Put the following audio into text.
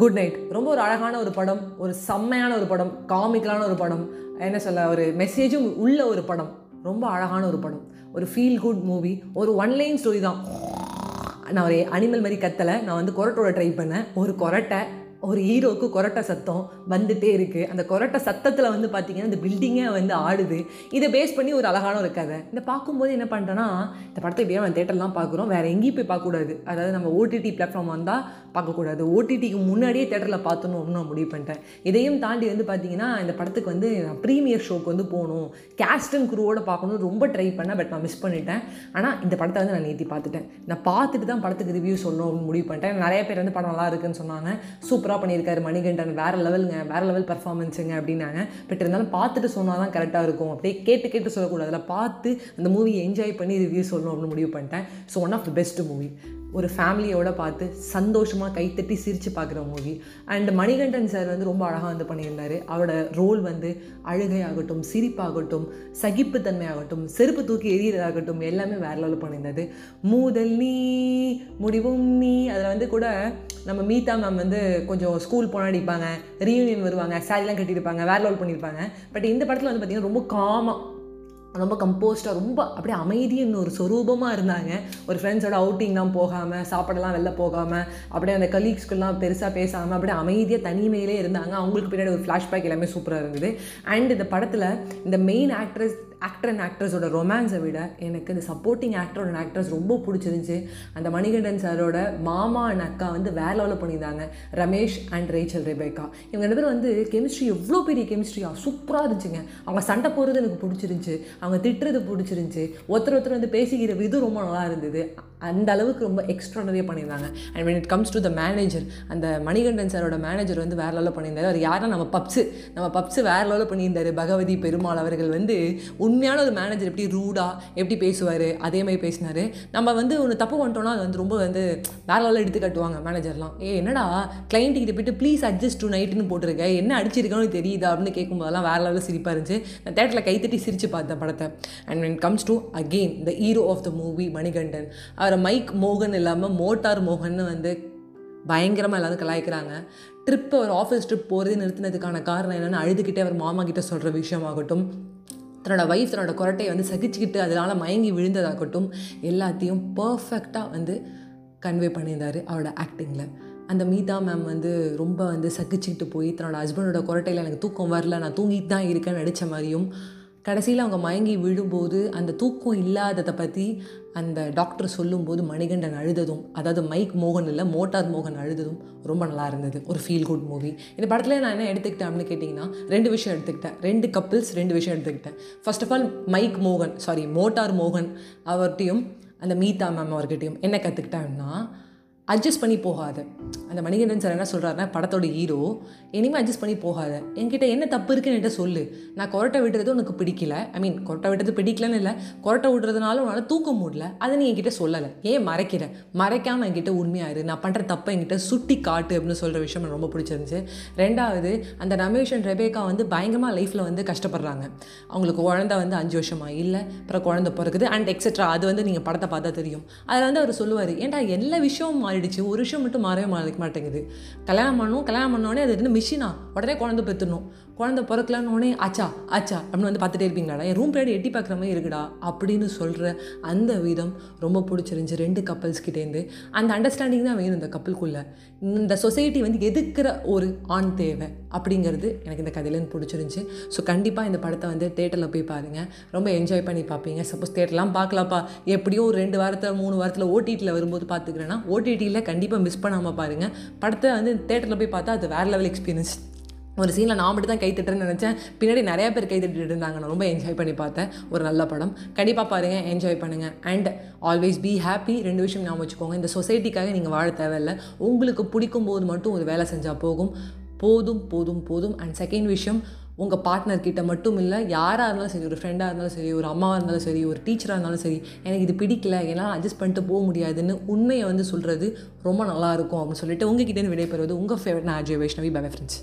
Good night ரொம்ப ஒரு அழகான ஒரு படம் ஒரு செம்மையான ஒரு படம் காமிக்கலான ஒரு படம். என்ன சொல்ல ஒரு மெசேஜும் உள்ள ஒரு படம். ரொம்ப அழகான ஒரு படம். ஒரு ஃபீல் குட் மூவி ஒரு ஒன் லைன் ஸ்டோரி தான். நான் ஒரு அனிமல் மாதிரி கத்தலை. நான் வந்து கொரட்டோட ட்ரை பண்ணேன். ஒரு கொரட்டை ஒரு ஹீரோவுக்கு கொரட்டை சத்தம் வந்துட்டே இருக்குது அந்த கொரட்டை சத்தத்தில் வந்து பார்த்தீங்கன்னா இந்த பில்டிங்கே வந்து ஆடுது. இதை பேஸ் பண்ணி ஒரு அழகான ஒரு கதை. இந்த பார்க்கும்போது என்ன பண்ணுறேன்னா இந்த படத்தை இப்படியே நம்ம தேட்டர்லாம் பார்க்குறோம். வேறு எங்கேயும் போய் பார்க்கக்கூடாது. அதாவது நம்ம ஓடிடி பிளாட்ஃபார்ம் வந்தால் பார்க்கக்கூடாது. ஓடிடிக்கு முன்னாடியே தேட்டரில் பார்த்தணும் அப்படின்னு நான் முடிவு பண்ணிட்டேன். இதையும் தாண்டி வந்து பார்த்திங்கன்னா இந்த படத்துக்கு வந்து நான் ப்ரீமியர் ஷோக்கு வந்து போகணும். கேஸ்ட் அண்ட் குரூவோட பார்க்கணும்னு ரொம்ப ட்ரை பண்ணேன். பட் நான் மிஸ் பண்ணிட்டேன். ஆனால் இந்த படத்தை வந்து நான் நேற்றி பார்த்துட்டேன். நான் பார்த்துட்டு தான் படத்துக்கு ரிவ்யூ சொல்லணும் அப்படின்னு முடிவு பண்ணிட்டேன். நிறைய பேர் வந்து படம் நல்லா இருக்குன்னு சொன்னாங்க. சூப்பர் சூப்பராக பண்ணியிருக்காரு மணிகண்டன். வேறு லெவலுங்க வேறு லெவல் பர்ஃபார்மன்ஸுங்க அப்படின்னாங்க. பட் இருந்தாலும் பார்த்துட்டு சொன்னால் தான் கரெக்டாக இருக்கும். அப்படியே கேட்டு கேட்டு சொல்லக்கூடாது அதில் பார்த்து அந்த மூவியை என்ஜாய் பண்ணி ரிவ்யூ சொல்லணும் அப்படின்னு முடிவு பண்ணிட்டேன். So one of the best movie ஒரு ஃபேமிலியோட பார்த்து சந்தோஷமாக கைத்தட்டி சிரித்து பார்க்குற மூவி அண்ட் மணிகண்டன் சார் வந்து ரொம்ப அழகாக வந்து பண்ணியிருந்தார். அவரோட ரோல் வந்து அழுகையாகட்டும் சிரிப்பாகட்டும் சகிப்புத்தன்மையாகட்டும் செருப்பு தூக்கி எரியறதாகட்டும் எல்லாமே வேற லெவலில் பண்ணியிருந்தது மூதல் நீ முடிவும் நீ. அதில் வந்து கூட நம்ம மீதா மேம் வந்து கொஞ்சம் ஸ்கூல் போனால் அடிப்பாங்க ரீயூனியன் வருவாங்க சாரிலாம் கட்டியிருப்பாங்க வேற லெவல் பண்ணியிருப்பாங்க. பட் இந்த படத்தில் வந்து பார்த்திங்கன்னா ரொம்ப காமாக ரொம்ப கம்போஸ்டாக ரொம்ப அப்படியே அமைதின்னு ஒரு சொரூபமாக இருந்தாங்க. ஒரு ஃப்ரெண்ட்ஸோட அவுட்டிங்லாம் போகாமல் சாப்பாடெல்லாம் வெளில போகாமல் அப்படியே அந்த கலீக்ஸ்க்குலாம் பெருசாக பேசாமல் அப்படியே அமைதியாக தனிமையிலே இருந்தாங்க. அவங்களுக்கு பின்னாடி ஒரு ஃப்ளாஷ்பேக் எல்லாமே சூப்பராக இருந்தது. அண்ட் இந்த படத்தில் இந்த மெயின் ஆக்ட்ரஸ் ஆக்டர் அண்ட் ஆக்ட்ரஸோட ரொமான்ஸை விட எனக்கு இந்த சப்போர்ட்டிங் ஆக்டர் அண்ட் ஆக்ட்ரஸ் ரொம்ப பிடிச்சிருந்துச்சி. அந்த மணிகண்டன் சாரோட மாமா அண்ட் அக்கா வந்து வேற லெவலில் பண்ணியிருந்தாங்க. Ramesh and Rachel Rebecca. இவங்க ரெண்டு பேரும் வந்து கெமிஸ்ட்ரி எவ்வளோ பெரிய கெமிஸ்ட்ரியா சூப்பராக இருந்துச்சுங்க. அவங்க சண்டை போகிறது எனக்கு பிடிச்சிருந்துச்சி. அவங்க திட்டுறது பிடிச்சிருந்துச்சி. ஒருத்தர் ஒருத்தர் வந்து பேசிக்கிற விதம் ரொம்ப நல்லா இருந்தது. அந்த அளவுக்கு ரொம்ப எக்ஸ்ட்ரானரியாக பண்ணியிருந்தாங்க. And when it comes to the manager அந்த மணிகண்டன் சாரோட மேனேஜர் வந்து வேற லெவலில் பண்ணியிருந்தாரு. அவர் யாருன்னா நம்ம பப்ஸு நம்ம பப்ஸு வேற லெவலில் பண்ணியிருந்தாரு. பகவதி பெருமாள் அவர்கள் வந்து உண்மையான ஒரு மேனேஜர் எப்படி ரூடாக எப்படி பேசுவார் அதே மாதிரி பேசினார். நம்ம வந்து ஒன்று தப்பு பண்ணிட்டோம்னா அது வந்து ரொம்ப வந்து வேற லெவலில் எடுத்து கட்டுவாங்க மேனேஜர்லாம் ஏ என்னடா கிளைண்ட்டு கிட்ட போயிட்டு ப்ளீஸ் அட்ஜஸ்ட் டு நைட்டுன்னு போட்டிருக்க. என்ன அடிச்சிருக்கான்னு தெரியுதா? அப்படின்னு கேட்கும்போதெல்லாம் வேற லெவலில் சிரிப்பாக இருந்துச்சு. நான் தேட்டரில் கைத்தட்டி சிரித்து பார்த்தேன் படத்தை. And when comes to again the hero of the movie Manikandan. Our mike மோகன் இல்லாமல் மோட்டார் மோகன்னு வந்து பயங்கரமாக எல்லாரும் கலாய்க்கிறாங்க. ட்ரிப் அவர் ஆஃபீஸ் ட்ரிப் போகிறது நிறுத்தினதுக்கான காரணம் என்னென்னு அழுதுகிட்டே அவர் மாமா கிட்டே சொல்கிற விஷயமாகட்டும். தன்னோட வைஃப் தன்னோட குரட்டையை வந்து சகிச்சுக்கிட்டு அதனால் மயங்கி விழுந்ததாகட்டும் எல்லாத்தையும் பர்ஃபெக்டாக வந்து கன்வே பண்ணியிருந்தார் அவரோட ஆக்டிங்கில் அந்த மீதா மேம் வந்து ரொம்ப வந்து சகிச்சுக்கிட்டு போய் தன்னோட ஹஸ்பண்டோட குரட்டையில் எனக்கு தூக்கம் வரல நான் தூங்கிட்டு தான் இருக்கேன்னு நடித்த மாதிரியும் கடைசியில் அவங்க மயங்கி விழும்போது அந்த தூக்கம் இல்லாததை பற்றி அந்த டாக்டர் சொல்லும்போது மணிகண்டன் அழுததும் அதாவது மைக் மோகன் இல்லை மோட்டார் மோகன் அழுததும் ரொம்ப நல்லா இருந்தது. ஒரு ஃபீல் குட் மூவி இந்த படத்தில் நான் என்ன எடுத்துக்கிட்டேன் அப்படின்னு கேட்டிங்கன்னா ரெண்டு விஷயம் எடுத்துக்கிட்டேன். ரெண்டு கப்பிள்ஸ் ரெண்டு விஷயம் எடுத்துக்கிட்டேன். ஃபர்ஸ்ட் ஆஃப் ஆல் மைக் மோகன் சாரி மோட்டார் மோகன் அவர்கிட்டையும் அந்த மீதா மேம் அவர்கிட்டையும் என்ன கற்றுக்கிட்டேன்னா அட்ஜஸ்ட் பண்ணி போகாத. அந்த மணிகண்டன் சார் என்ன சொல்கிறாருன்னா படத்தோட ஹீரோ இனிமேல் அட்ஜஸ்ட் பண்ணி போகாத. என்கிட்ட என்ன தப்பு இருக்குன்னு என்கிட்ட சொல்லு. நான் கொரட்டை விடுறது உனக்கு பிடிக்கல. ஐ மீன் கொரட்டை விடுறது பிடிக்கலன்னு இல்லை. கொரட்டை விடுறதுனால உன்னால் தூக்க முடியல. அதை நீ என்கிட்ட சொல்லலை. ஏன் மறைக்கிற? மறைக்காமல் என்கிட்ட உண்மையாயிரு நான் பண்ணுற தப்பை என்கிட்ட சுட்டி காட்டு அப்படின்னு சொல்கிற விஷயம் எனக்கு ரொம்ப பிடிச்சிருந்துச்சு. ரெண்டாவது அந்த ரமேஷ் அண்ட் ரெபேக்கா வந்து பயங்கரமாக லைஃப்பில் வந்து கஷ்டப்படுறாங்க. அவங்களுக்கு குழந்த வந்து அஞ்சு வருஷமாக இல்லை. அப்புறம் குழந்த பிறகுது அண்ட் எக்ஸெட்ரா அது வந்து நீங்கள் படத்தை பார்த்தா தெரியும். அதில் வந்து அவர் சொல்லுவார் ஏன்டா எல்லா விஷயமும் மாறிடுச்சு. ஒரு விஷயம் மட்டும் மாறவே மாறிக்க மாட்டேங்குது. கல்யாணம் பண்ணணும் கல்யாணம் பண்ணோடனே அது என்ன மிஷினா உடனே குழந்தை பெற்றுணும் குழந்தை பிறக்கலன்னு உடனே ஆச்சா ஆச்சா அப்படின்னு வந்து பார்த்துட்டே இருப்பீங்களாடா? என் ரூம் பின்னாடி எட்டி பார்க்குற மாதிரி இருக்குடா அப்படின்னு சொல்கிற அந்த விதம் ரொம்ப பிடிச்சிருந்துச்சி ரெண்டு கப்பல்ஸ் கிட்டேருந்து அந்த அண்டர்ஸ்டாண்டிங் தான் வேணும் இந்த கப்பலுக்குள்ளே இந்த சொசைட்டி வந்து எதுக்குற ஒரு ஆண் தேவை அப்படிங்கிறது எனக்கு இந்த கதையிலேருந்து பிடிச்சிருந்துச்சி. ஸோ கண்டிப்பாக இந்த படத்தை வந்து தேட்டரில் போய் பாருங்கள் ரொம்ப என்ஜாய் பண்ணி பார்ப்பீங்க. சப்போஸ் தேட்டர்லாம் பார்க்கலாப்பா எப்படியோ ஒரு ரெண்டு வாரத்தில் மூணு வாரத்தில் ஓடிடியில் வரும்போது பார்த்துக்கிறேன்னா ஓடிடியில் கண்டிப்பாக மிஸ் பண்ணாமல் பாருங்கள் படத்தை வந்து தேட்டரில் போய் பார்த்தா அது வேறு லெவல் எக்ஸ்பீரியன்ஸ் ஒரு சீனில் நான் மட்டும் தான் கை தட்டுறேன்னு நினச்சேன். பின்னாடி நிறைய பேர் கை தட்டிட்டு இருந்தாங்க. நான் ரொம்ப என்ஜாய் பண்ணி பார்த்தேன். ஒரு நல்ல படம். கண்டிப்பாக பாருங்கள் என்ஜாய் பண்ணுங்கள் அண்ட் ஆல்வேஸ் பி ஹாப்பி ரெண்டு விஷயம் ஞாபகம் வச்சுக்கோங்க. இந்த சொசைட்டிக்காக நீங்கள் வாழ தேவையில்லை. உங்களுக்கு பிடிக்கும் போது மட்டும் ஒரு வேலை செஞ்சால் போகும். போதும் போதும் போதும். அண்ட் செகண்ட் விஷயம் உங்கள் பார்ட்னர்கிட்ட மட்டும் இல்லை யாராக இருந்தாலும் சரி ஒரு ஃப்ரெண்டாக இருந்தாலும் சரி ஒரு அம்மாவாக இருந்தாலும் சரி ஒரு டீச்சராக இருந்தாலும் சரி எனக்கு இது பிடிக்கல என்னால் அட்ஜஸ்ட் பண்ணிட்டு போக முடியாதுன்னு உண்மையை வந்து சொல்கிறது ரொம்ப நல்லாயிருக்கும் அப்படின்னு சொல்லிட்டு உங்ககிட்டேருந்து விடைபெறுவது உங்கள் ஃபேவரட் நான் அஜய் வைஷ்ணவி. Bye friends